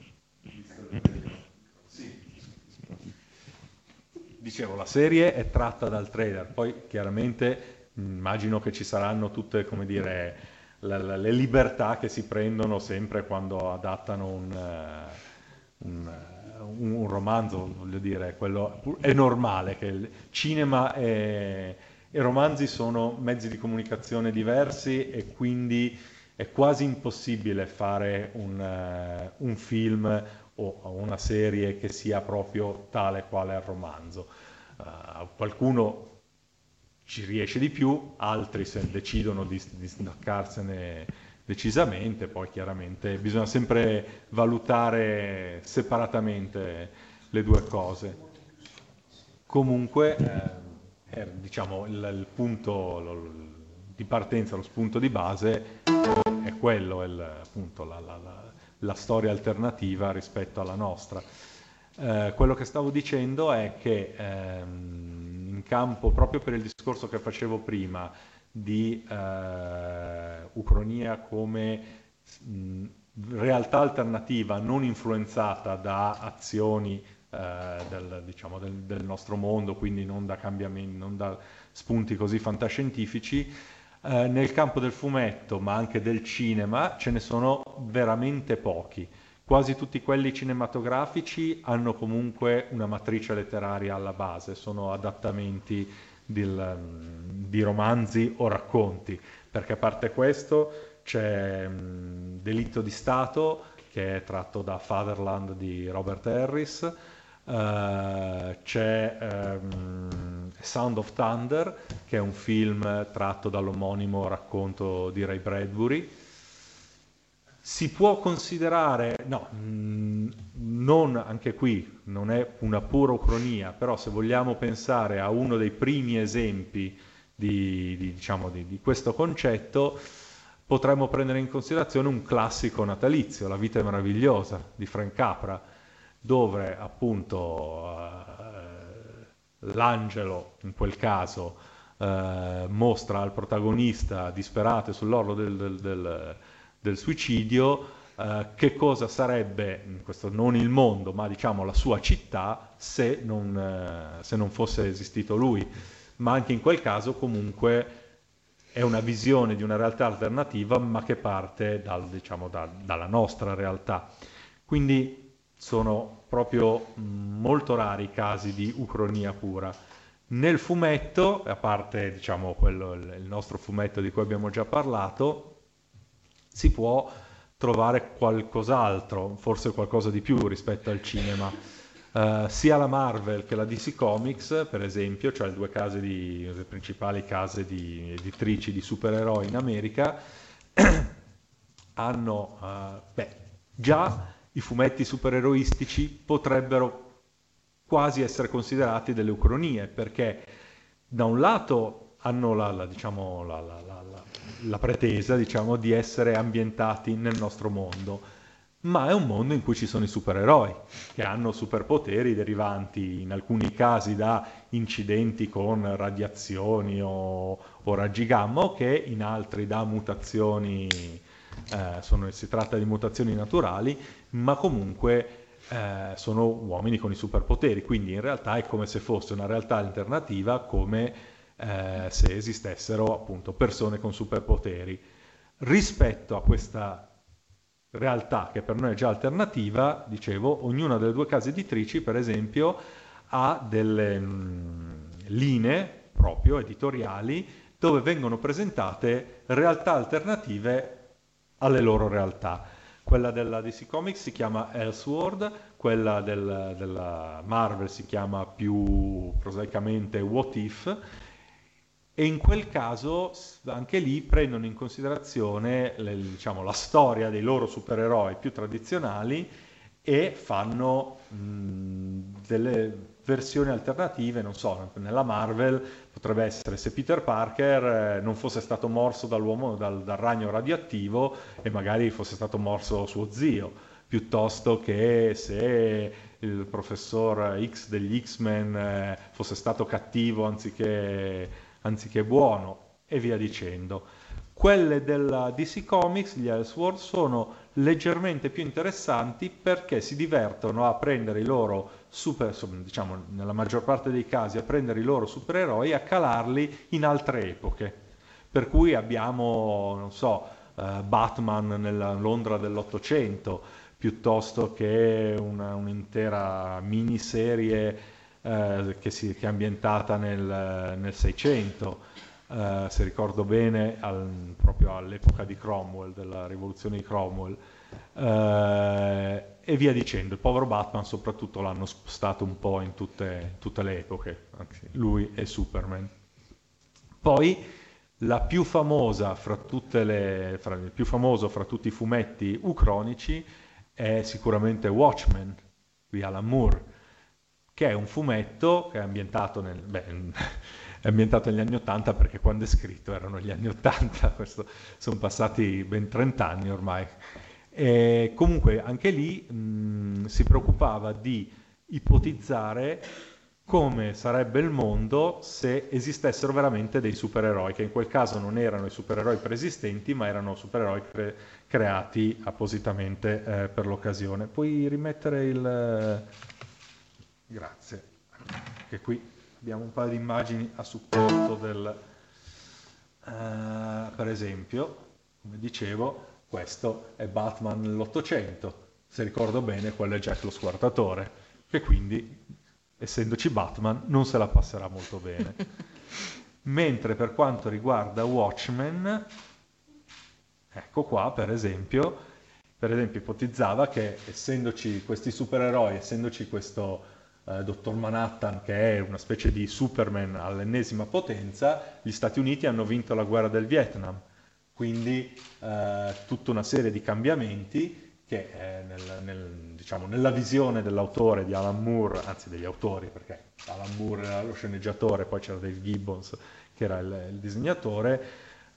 Dicevo, la serie è tratta dal trailer, poi chiaramente mh, immagino che ci saranno tutte, come dire, la- le libertà che si prendono sempre quando adattano un, eh, eh, un- un romanzo, voglio dire, quello è normale che il cinema e, e romanzi sono mezzi di comunicazione diversi e quindi è quasi impossibile fare un, eh, un film o una serie che sia proprio tale quale il romanzo. Uh, qualcuno ci riesce di più, altri decidono di, di staccarsene decisamente, poi chiaramente bisogna sempre valutare separatamente le due cose. Comunque, eh, è, diciamo, il, il punto lo, di partenza, lo spunto di base è quello, è il, appunto la, la, la, la, storia alternativa rispetto alla nostra. Eh, quello che stavo dicendo è che ehm, in campo, proprio per il discorso che facevo prima, di eh, Ucronia come mh, realtà alternativa non influenzata da azioni eh, del, diciamo, del, del, nostro mondo, quindi non da cambiamenti, non da spunti così fantascientifici. Eh, nel campo del fumetto, ma anche del cinema, ce ne sono veramente pochi. Quasi tutti quelli cinematografici hanno comunque una matrice letteraria alla base, sono adattamenti del, di romanzi o racconti, perché a parte questo c'è um, Delitto di Stato che è tratto da Fatherland di Robert Harris, uh, c'è um, Sound of Thunder che è un film tratto dall'omonimo racconto di Ray Bradbury, si può considerare, no, mh, non anche qui, non è una pura ucronia, però se vogliamo pensare a uno dei primi esempi di, di, diciamo, di, di questo concetto, potremmo prendere in considerazione un classico natalizio, La vita è meravigliosa di Frank Capra, dove appunto eh, l'angelo, in quel caso, eh, mostra al protagonista disperato sull'orlo del, del, del del suicidio, eh, che cosa sarebbe, questo non il mondo, ma diciamo la sua città, se non, se non fosse esistito lui. Ma anche in quel caso comunque è una visione di una realtà alternativa, ma che parte dal, diciamo, da, dalla nostra realtà. Quindi sono proprio molto rari i casi di ucronia pura. Nel fumetto, a parte diciamo, quello, il nostro fumetto di cui abbiamo già parlato, si può trovare qualcos'altro, forse qualcosa di più rispetto al cinema. Uh, sia la Marvel che la DC Comics, per esempio, cioè le due case di, le principali case di editrici di supereroi in America, hanno uh, beh, già i fumetti supereroistici potrebbero quasi essere considerati delle ucronie, perché da un lato hanno la, la, diciamo, la, la pretesa, diciamo, di essere ambientati nel nostro mondo. Ma è un mondo in cui ci sono i supereroi, che hanno superpoteri derivanti in alcuni casi da incidenti con radiazioni o, o raggi gamma, o che in altri da mutazioni, eh, sono, si tratta di mutazioni naturali, ma comunque eh, sono uomini con i superpoteri, quindi in realtà è come se fosse una realtà alternativa come eh, se esistessero appunto persone con superpoteri. Rispetto a questa realtà che per noi è già alternativa, dicevo, ognuna delle due case editrici, per esempio, ha delle mh, mm, linee proprio editoriali dove vengono presentate realtà alternative alle loro realtà. Quella della DC Comics si chiama Elseworld, quella del, della Marvel si chiama più prosaicamente What If e in quel caso anche lì prendono in considerazione le, diciamo, la storia dei loro supereroi più tradizionali e fanno delle versioni alternative, non so, nella Marvel potrebbe essere se Peter Parker eh, non fosse stato morso dall'uomo, dal, dal ragno radioattivo e magari fosse stato morso suo zio, piuttosto che se il professor X degli X-Men eh, fosse stato cattivo anziché anziché buono e via dicendo. Quelle della DC Comics, gli Elseworld, sono leggermente più interessanti perché si divertono a prendere i loro super, diciamo nella maggior parte dei casi, a prendere i loro supereroi e a calarli in altre epoche. Per cui abbiamo, non so, uh, Batman nella Londra dell'Ottocento, piuttosto che una, un, un'intera miniserie eh, che, si- che è ambientata nel, nel 600, eh, se ricordo bene, al- proprio all'epoca di Cromwell, della rivoluzione di Cromwell, eh, e via dicendo. Il povero Batman soprattutto l'hanno spostato un po' in tutte, tutte le epoche, anzi, lui e Superman. Poi la più famosa fra tutte le, fra, il più famoso fra tutti i fumetti ucronici è sicuramente Watchmen di Alan Moore, che è un fumetto che è ambientato, nel, beh, è ambientato negli anni 80 perché quando è scritto erano gli anni 80, questo, sono passati ben 30 anni ormai. E comunque anche lì mh, si preoccupava di ipotizzare come sarebbe il mondo se esistessero veramente dei supereroi, che in quel caso non erano i supereroi preesistenti, ma erano supereroi cre- creati appositamente eh, per l'occasione. Puoi rimettere il... Grazie. Che qui abbiamo un paio di immagini a supporto del... eh, per esempio, come dicevo, questo è Batman nell'Ottocento. Se ricordo bene, quello è Jack lo Squartatore, che quindi essendoci Batman, non se la passerà molto bene. Mentre per quanto riguarda Watchmen, ecco qua per esempio, per esempio ipotizzava che essendoci questi supereroi, essendoci questo eh, Dottor Manhattan che è una specie di Superman all'ennesima potenza, gli Stati Uniti hanno vinto la guerra del Vietnam, quindi eh, tutta una serie di cambiamenti che eh, nel- nel- diciamo, nella visione dell'autore di Alan Moore, anzi degli autori, perché Alan Moore era lo sceneggiatore, poi c'era Dave Gibbons che era il, il disegnatore,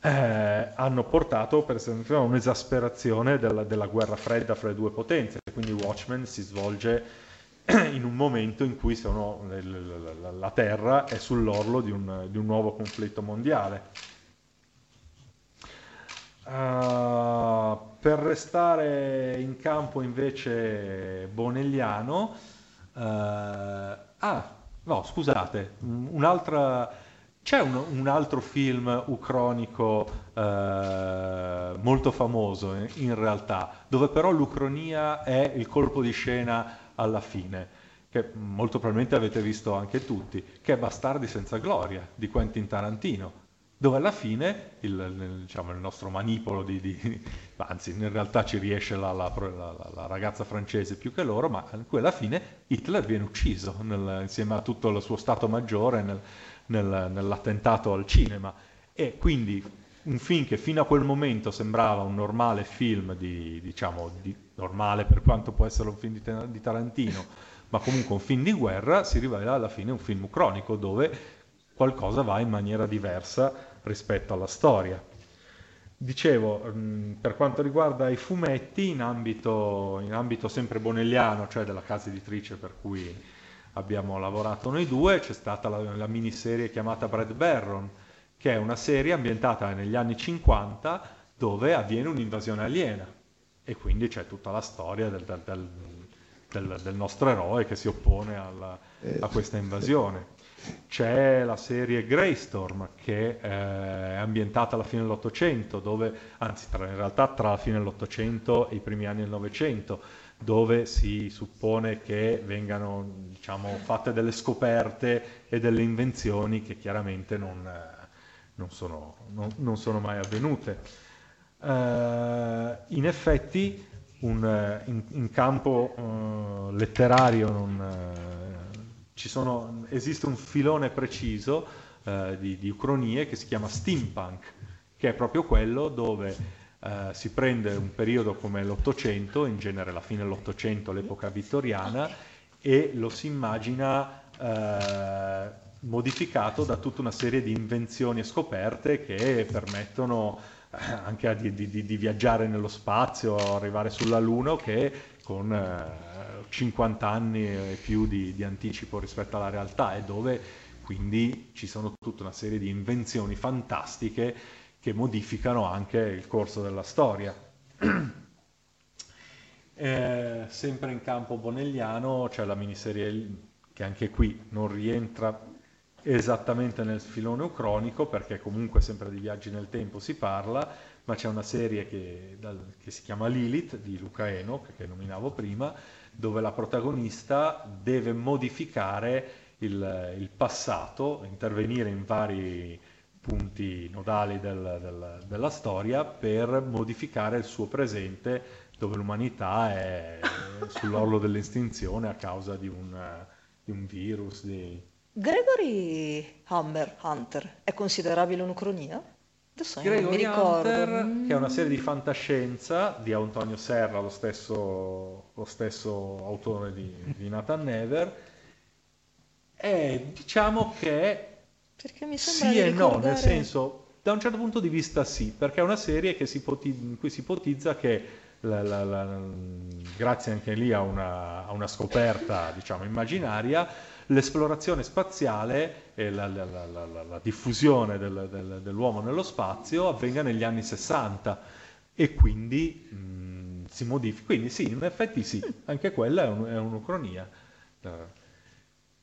eh, hanno portato per esempio a un'esasperazione della, della guerra fredda fra le due potenze, quindi Watchmen si svolge in un momento in cui sono- la Terra è sull'orlo di un, di un nuovo conflitto mondiale. Uh, per restare in campo invece bonelliano, uh, ah, no, scusate, c'è un, un altro film ucronico eh, molto famoso in, in realtà, dove però l'ucronia è il colpo di scena alla fine, che molto probabilmente avete visto anche tutti, che è Bastardi senza gloria di Quentin Tarantino dove alla fine il, diciamo, il nostro manipolo di, di- anzi in realtà ci riesce la, la- la- la- ragazza francese più che loro, ma cui alla fine Hitler viene ucciso nel- insieme a tutto il suo stato maggiore nel- nel- nell'attentato al cinema. E quindi un film che fino a quel momento sembrava un normale film di, diciamo, di- normale per quanto può essere un film di, di Tarantino, ma comunque un film di guerra, si rivela alla fine un film ucronico dove qualcosa va in maniera diversa rispetto alla storia. Dicevo, mh, per quanto riguarda i fumetti, in ambito, in ambito sempre bonelliano, cioè della casa editrice per cui abbiamo lavorato noi due, c'è stata la, la miniserie chiamata Brad Barron, che è una serie ambientata negli anni 50 dove avviene un'invasione aliena e quindi c'è tutta la storia del, del- del- del- nostro eroe che si oppone alla- a questa invasione. C'è la serie Greystorm che eh, è ambientata alla fine dell'Ottocento, dove, anzi tra- in realtà tra la fine dell'Ottocento e i primi anni del Novecento, dove si suppone che vengano diciamo, fatte delle scoperte e delle invenzioni che chiaramente non, eh, non sono, non- non sono mai avvenute. Eh, in effetti un, eh, in, in campo eh, letterario non, sono- esiste un filone preciso di, di ucronie che si chiama steampunk, che è proprio quello dove eh, si prende un periodo come l'Ottocento, in genere la fine dell'Ottocento, l'epoca vittoriana, e lo si immagina eh, modificato da tutta una serie di invenzioni e scoperte che permettono eh, anche di, di- di- viaggiare nello spazio, arrivare sulla Luna, che con eh, 50 anni e più di, di anticipo rispetto alla realtà e dove quindi ci sono tutta una serie di invenzioni fantastiche che modificano anche il corso della storia. Eh, sempre in campo bonelliano c'è la miniserie che anche qui non rientra esattamente nel filone ucronico perché comunque sempre di viaggi nel tempo si parla, ma c'è una serie che, dal- che si chiama Lilith di Luca Eno, che, che nominavo prima, dove la protagonista deve modificare il, il passato, intervenire in vari punti nodali del- del- della storia per modificare il suo presente dove l'umanità è sull'orlo dell'estinzione a causa di un, di un virus. Di...
Gregory Hammer Hunter è considerabile un'ucronia? Adesso non mi
Gregory
ricordo.
Hunter, che è una serie di fantascienza di Antonio Serra, lo stesso, lo stesso autore di, di Nathan Never, e diciamo che
Perché mi sembra
sì e no, nel
ricordare-
senso, da un certo punto di vista sì, perché è una serie che si ipoti- in cui si ipotizza che la- la- la- grazie anche lì a una, a una scoperta, diciamo, immaginaria, l'esplorazione spaziale e la, la- la- la- diffusione del- del- dell'uomo nello spazio avvenga negli anni 60 e quindi mh, si modifica. Quindi sì, in effetti sì, anche quella è, un- è un'ucronia. Eh,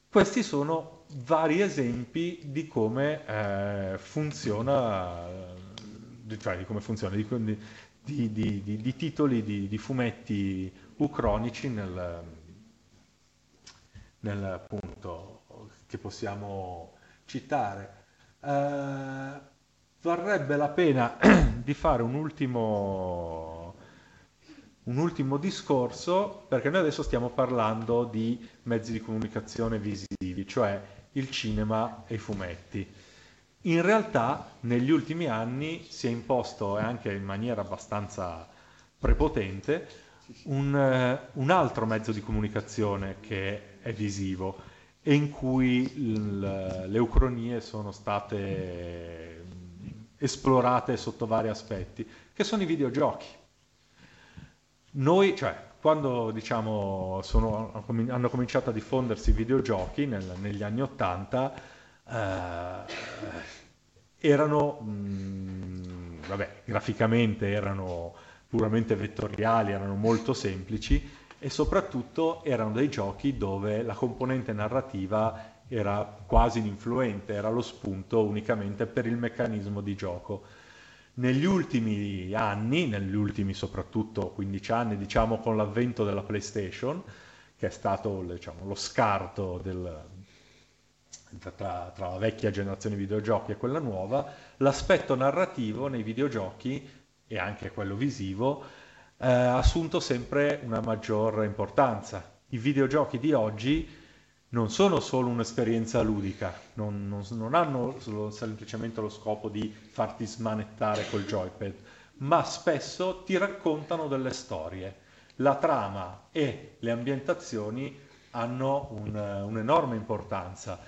questi sono vari esempi di come eh, funziona, cioè di come funziona, di, di- di- di- titoli di fumetti ucronici nel, nel punto che possiamo citare. Eh, varrebbe la pena di fare un ultimo, un ultimo discorso, perché noi adesso stiamo parlando di mezzi di comunicazione visivi, cioè il cinema e i fumetti. In realtà negli ultimi anni si è imposto, e anche in maniera abbastanza prepotente, un, eh, un altro mezzo di comunicazione che è visivo e in cui il- le ucronie sono state esplorate sotto vari aspetti, che sono i videogiochi. Noi, cioè, quando diciamo, sono- hanno cominciato a diffondersi i videogiochi nel- negli anni Ottanta, eh, erano, mh, vabbè, graficamente erano puramente vettoriali, erano molto semplici e soprattutto erano dei giochi dove la componente narrativa era quasi ininfluente, era lo spunto unicamente per il meccanismo di gioco. Negli ultimi anni, negli ultimi soprattutto 15 anni, diciamo con l'avvento della PlayStation, che è stato diciamo, lo scarto del, tra, tra la vecchia generazione di videogiochi e quella nuova, l'aspetto narrativo nei videogiochi e anche quello visivo eh, assunto sempre una maggior importanza. I videogiochi di oggi non sono solo un'esperienza ludica, non, non- non hanno solo- semplicemente lo scopo di farti smanettare col joypad, ma spesso ti raccontano delle storie. La trama e le ambientazioni hanno un- un'enorme importanza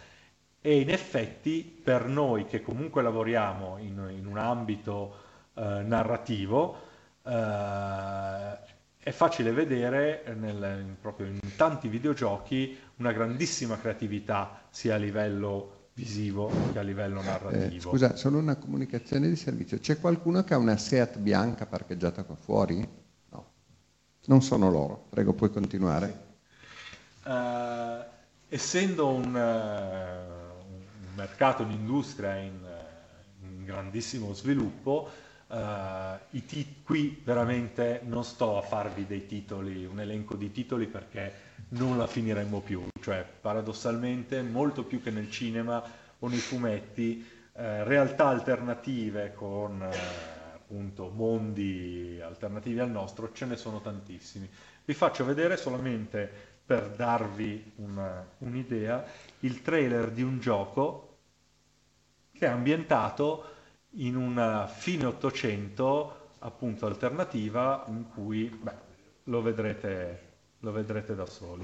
e in effetti per noi che comunque lavoriamo in, in un ambito eh, narrativo eh, è facile vedere nel- in- proprio in tanti videogiochi una grandissima creatività sia a livello visivo che a livello
Eh,
narrativo.
scusa, solo una comunicazione di servizio. C'è qualcuno che ha una Seat bianca parcheggiata qua fuori? No. Non sono loro. Prego, puoi continuare.
Eh, essendo un, eh, un mercato, un'industria in, eh, in grandissimo sviluppo, eh, i tit- qui veramente non sto a farvi dei titoli, un elenco di titoli perché non la finiremmo più, cioè paradossalmente molto più che nel cinema o nei fumetti, eh, realtà alternative con eh, appunto mondi alternativi al nostro, ce ne sono tantissimi. Vi faccio vedere solamente per darvi una- un'idea il trailer di un gioco che è ambientato in una fine 800 appunto alternativa in cui beh, lo, vedrete, lo vedrete da soli.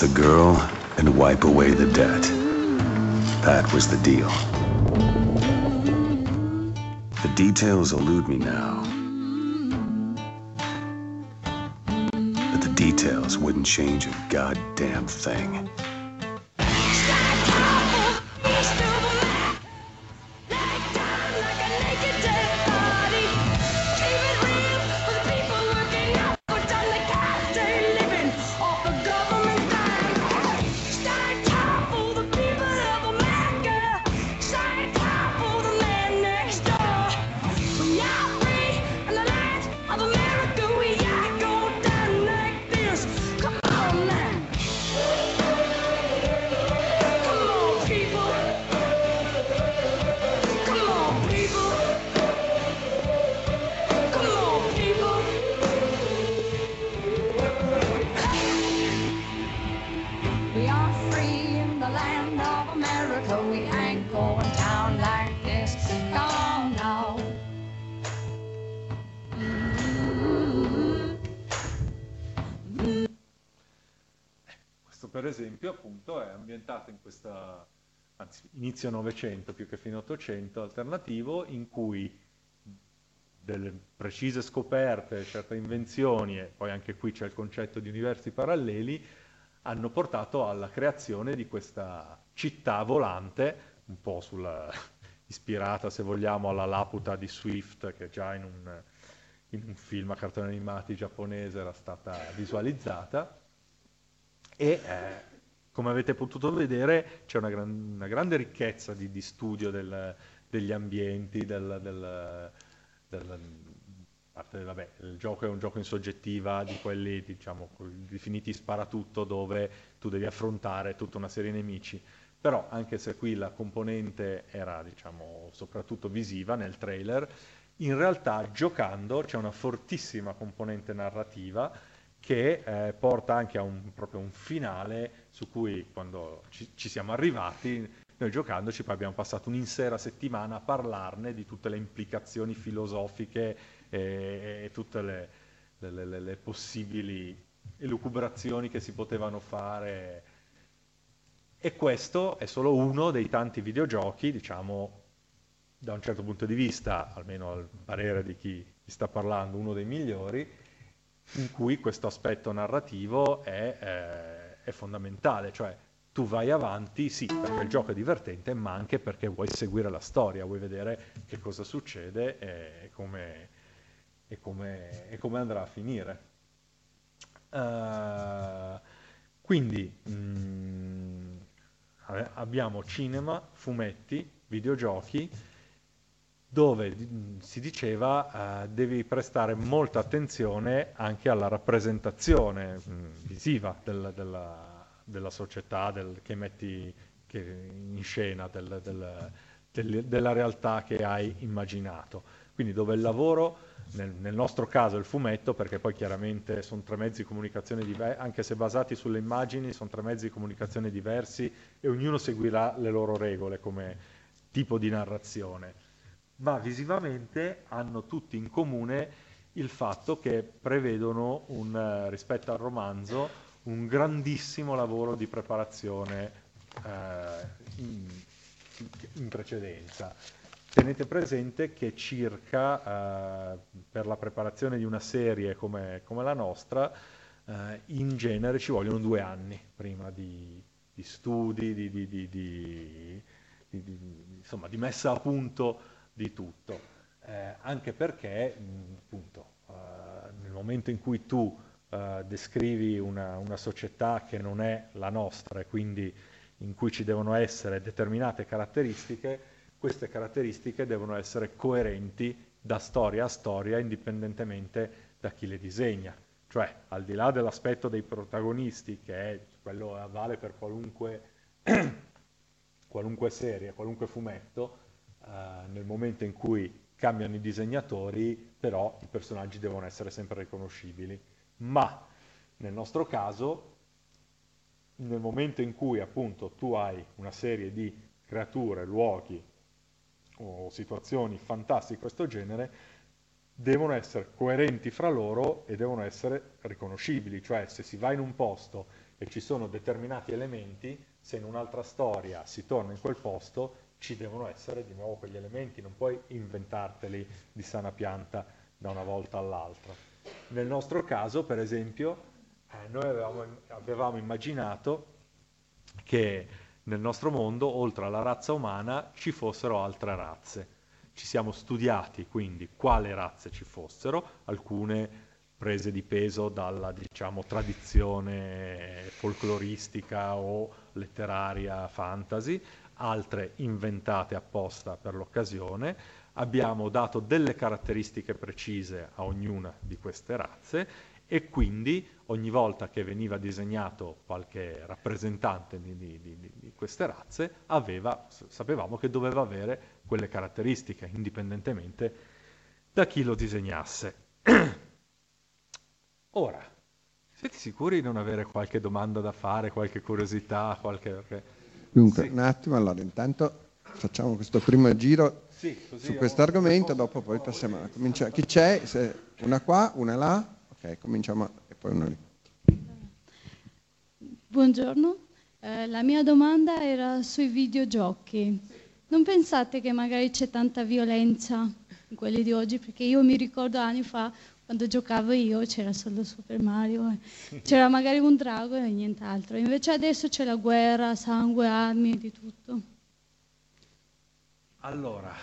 The girl and wipe away the debt. That was the deal. The details elude me now. But the details wouldn't change a goddamn thing.
Inizio Novecento più che fine Ottocento alternativo, in cui delle precise scoperte, certe invenzioni, e poi anche qui c'è il concetto di universi paralleli, hanno portato alla creazione di questa città volante, un po' sulla, ispirata, se vogliamo, alla Laputa di Swift, che già in un, in un film a cartoni animati giapponese era stata visualizzata. E eh, come avete potuto vedere c'è una, gran, una grande ricchezza di, di studio del, degli ambienti, del, del, del parte, vabbè, il gioco è un gioco in soggettiva di quelli diciamo, definiti sparatutto dove tu devi affrontare tutta una serie di nemici. Però anche se qui la componente era diciamo, soprattutto visiva nel trailer, in realtà giocando c'è una fortissima componente narrativa che eh, porta anche a un, proprio un finale su cui quando ci, ci siamo arrivati noi giocandoci poi abbiamo passato un'intera settimana a parlarne di tutte le implicazioni filosofiche e, e tutte le, le, le, le possibili elucubrazioni che si potevano fare. E questo è solo uno dei tanti videogiochi, diciamo, da un certo punto di vista, almeno al parere di chi sta parlando, uno dei migliori, in cui questo aspetto narrativo è, eh, è fondamentale, cioè tu vai avanti, sì, perché il gioco è divertente, ma anche perché vuoi seguire la storia, vuoi vedere che cosa succede e come, e come, e come andrà a finire. Uh, quindi, mh, mm, abbiamo cinema, fumetti, videogiochi, dove si diceva eh, devi prestare molta attenzione anche alla rappresentazione mh, visiva del, della, della, società del, che metti che in scena, del, della realtà che hai immaginato. Quindi dove il lavoro nel, nel, nostro caso il fumetto, perché poi chiaramente sono tre mezzi di comunicazione diversi, anche se basati sulle immagini, sono tre mezzi di comunicazione diversi e ognuno seguirà le loro regole come tipo di narrazione. Ma visivamente hanno tutti in comune il fatto che prevedono un, rispetto al romanzo un grandissimo lavoro di preparazione eh, in, in precedenza. Tenete presente che circa eh, per la preparazione di una serie come, come la nostra, eh, in genere ci vogliono due anni prima di, di studi, di, di, di, insomma, di messa a punto di tutto. Eh, anche perché, mh, appunto, eh, nel momento in cui tu eh, descrivi una, una società che non è la nostra e quindi in cui ci devono essere determinate caratteristiche, queste caratteristiche devono essere coerenti da storia a storia indipendentemente da chi le disegna. Cioè, al di là dell'aspetto dei protagonisti, che è quello vale per qualunque, qualunque serie, qualunque fumetto, eh, nel momento in cui cambiano i disegnatori, però i personaggi devono essere sempre riconoscibili. Ma nel nostro caso, nel momento in cui appunto tu hai una serie di creature, luoghi, o situazioni fantastiche di questo genere devono essere coerenti fra loro e devono essere riconoscibili, cioè se si va in un posto e ci sono determinati elementi, se in un'altra storia si torna in quel posto, ci devono essere di nuovo quegli elementi, non puoi inventarteli di sana pianta da una volta all'altra. Nel nostro caso, per esempio, eh, noi avevamo, avevamo immaginato che nel nostro mondo, oltre alla razza umana, ci fossero altre razze. Ci siamo studiati quindi quali razze ci fossero, alcune prese di peso dalla diciamo, tradizione folcloristica o letteraria fantasy, altre inventate apposta per l'occasione. Abbiamo dato delle caratteristiche precise a ognuna di queste razze e quindi ogni volta che veniva disegnato qualche rappresentante di, di, di, di queste razze aveva, sapevamo che doveva avere quelle caratteristiche indipendentemente da chi lo disegnasse. Ora, siete sicuri di non avere qualche domanda da fare, qualche curiosità, qualche...
Dunque, sì. un attimo, allora intanto facciamo questo primo giro
sì,
su questo argomento, dopo poi passiamo a cominciare. Chi c'è? Una qua, una là? Ok, cominciamo e poi uno lì.
Buongiorno, Eh, la mia domanda era sui videogiochi. Non pensate che magari c'è tanta violenza in quelli di oggi? Perché io mi ricordo anni fa, quando giocavo io, c'era solo Super Mario, eh, c'era magari un drago e nient'altro. Invece adesso c'è la guerra, sangue, armi, di tutto.
Allora,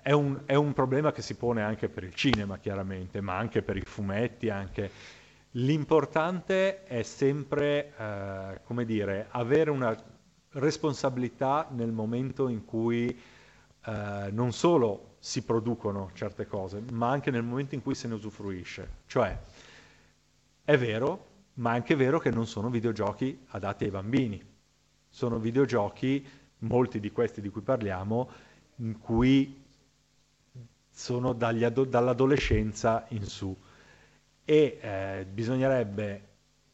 è un, è un problema che si pone anche per il cinema, chiaramente, ma anche per i fumetti, anche... L'importante è sempre, eh, come dire, avere una responsabilità nel momento in cui eh, non solo si producono certe cose, ma anche nel momento in cui se ne usufruisce. Cioè, è vero, ma è anche vero che non sono videogiochi adatti ai bambini. Sono videogiochi, molti di questi di cui parliamo, in cui sono ado- dall'adolescenza in su. E eh, bisognerebbe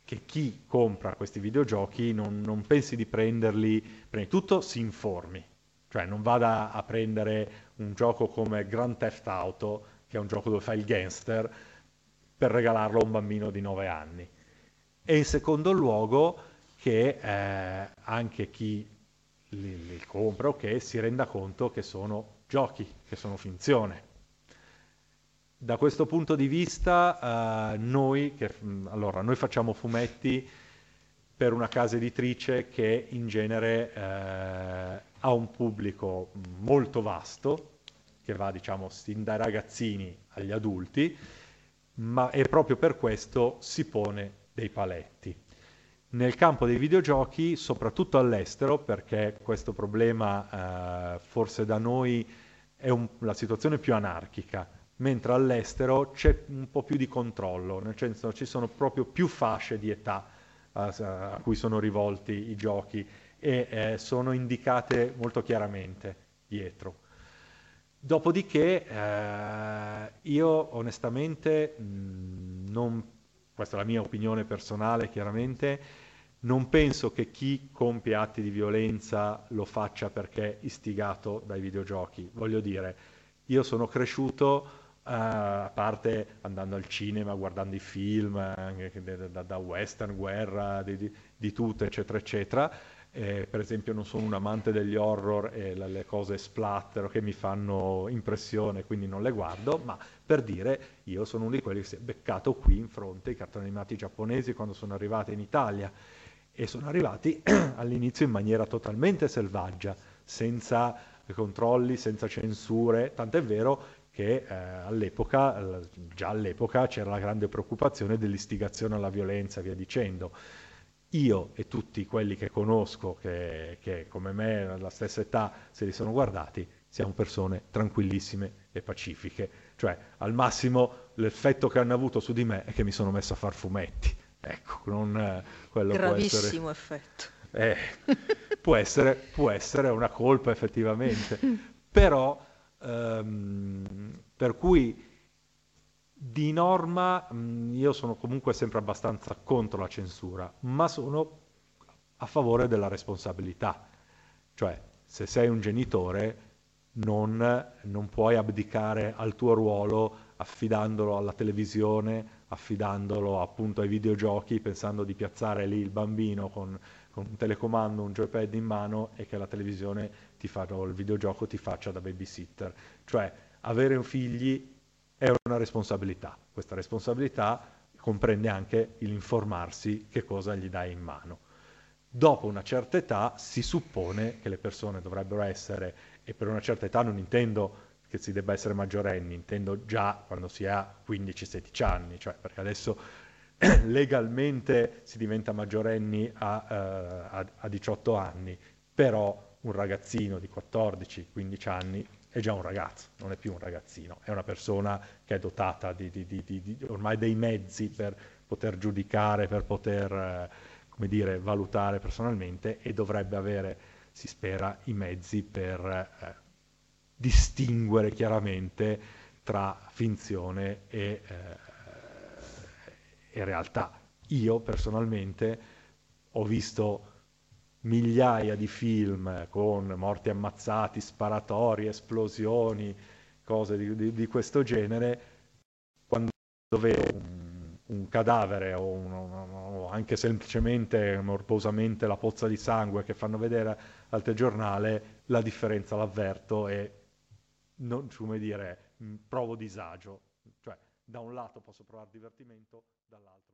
che chi compra questi videogiochi non, non pensi di prenderli, prima di tutto si informi, cioè non vada a prendere un gioco come Grand Theft Auto, che è un gioco dove fai il gangster, per regalarlo a un bambino di 9 anni. E in secondo luogo che eh, anche chi li, li compra o che si renda conto che sono giochi, che sono finzione. Da questo punto di vista, eh, noi, che, allora, noi facciamo fumetti per una casa editrice che in genere eh, ha un pubblico molto vasto, che va diciamo sin dai ragazzini agli adulti, ma e proprio per questo si pone dei paletti. Nel campo dei videogiochi, soprattutto all'estero, perché questo problema eh, forse da noi è un, la situazione più anarchica, mentre all'estero c'è un po' più di controllo, nel senso ci sono proprio più fasce di età a, a cui sono rivolti i giochi e eh, sono indicate molto chiaramente dietro. Dopodiché eh, io onestamente mh, non, questa è la mia opinione personale chiaramente, non penso che chi compie atti di violenza lo faccia perché istigato dai videogiochi. Voglio dire, io sono cresciuto Uh, a parte andando al cinema, guardando i film, anche da, da western, guerra, di, di, tutto, eccetera, eccetera. Eh, per esempio non sono un amante degli horror e le, le cose splatter che mi fanno impressione, quindi non le guardo, ma per dire, io sono uno di quelli che si è beccato qui in fronte ai cartoni animati giapponesi quando sono arrivati in Italia e sono arrivati all'inizio in maniera totalmente selvaggia, senza controlli, senza censure, tant'è vero che eh, all'epoca, già all'epoca c'era la grande preoccupazione dell'istigazione alla violenza, via dicendo. Io e tutti quelli che conosco, che, che come me alla stessa età se li sono guardati, siamo persone tranquillissime e pacifiche. Cioè, al massimo l'effetto che hanno avuto su di me è che mi sono messo a far fumetti. Ecco, non eh, quello
Gravissimo
può essere...
effetto.
Eh, può, essere, può essere una colpa effettivamente, però Ehm, per cui di norma mh, io sono comunque sempre abbastanza contro la censura, ma sono a favore della responsabilità. Cioè, se sei un genitore, non, non puoi abdicare al tuo ruolo affidandolo alla televisione, affidandolo appunto ai videogiochi, pensando di piazzare lì il bambino con, con un telecomando, un joypad in mano e che la televisione ti fa, o il videogioco ti faccia da babysitter. Cioè, avere figli è una responsabilità. Questa responsabilità comprende anche l'informarsi che cosa gli dai in mano. Dopo una certa età si suppone che le persone dovrebbero essere, e per una certa età non intendo che si debba essere maggiorenni, intendo già quando si ha 15-16 anni, cioè perché adesso legalmente si diventa maggiorenni a, uh, a, a 18 anni, però un ragazzino di 14-15 anni è già un ragazzo, non è più un ragazzino, è una persona che è dotata di, di, di, di ormai dei mezzi per poter giudicare, per poter eh, come dire, valutare personalmente e dovrebbe avere, si spera, i mezzi per eh, distinguere chiaramente tra finzione e, eh, e realtà. Io personalmente ho visto migliaia di film con morti ammazzati, sparatori, esplosioni, cose di, di, di questo genere, quando vedo un, un cadavere o, un- o anche semplicemente morbosamente la pozza di sangue che fanno vedere al telegiornale, la differenza l'avverto e non, come dire, provo disagio. Cioè, da un lato posso provare divertimento, dall'altro.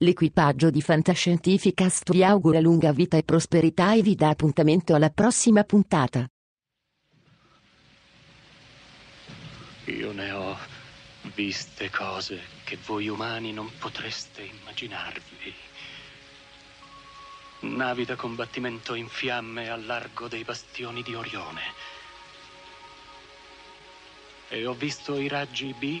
L'equipaggio di Fantascientificast vi augura lunga vita e prosperità e vi dà appuntamento alla prossima puntata.
Io ne ho viste cose che voi umani non potreste immaginarvi. Navi da combattimento in fiamme al largo dei bastioni di Orione. E ho visto i raggi B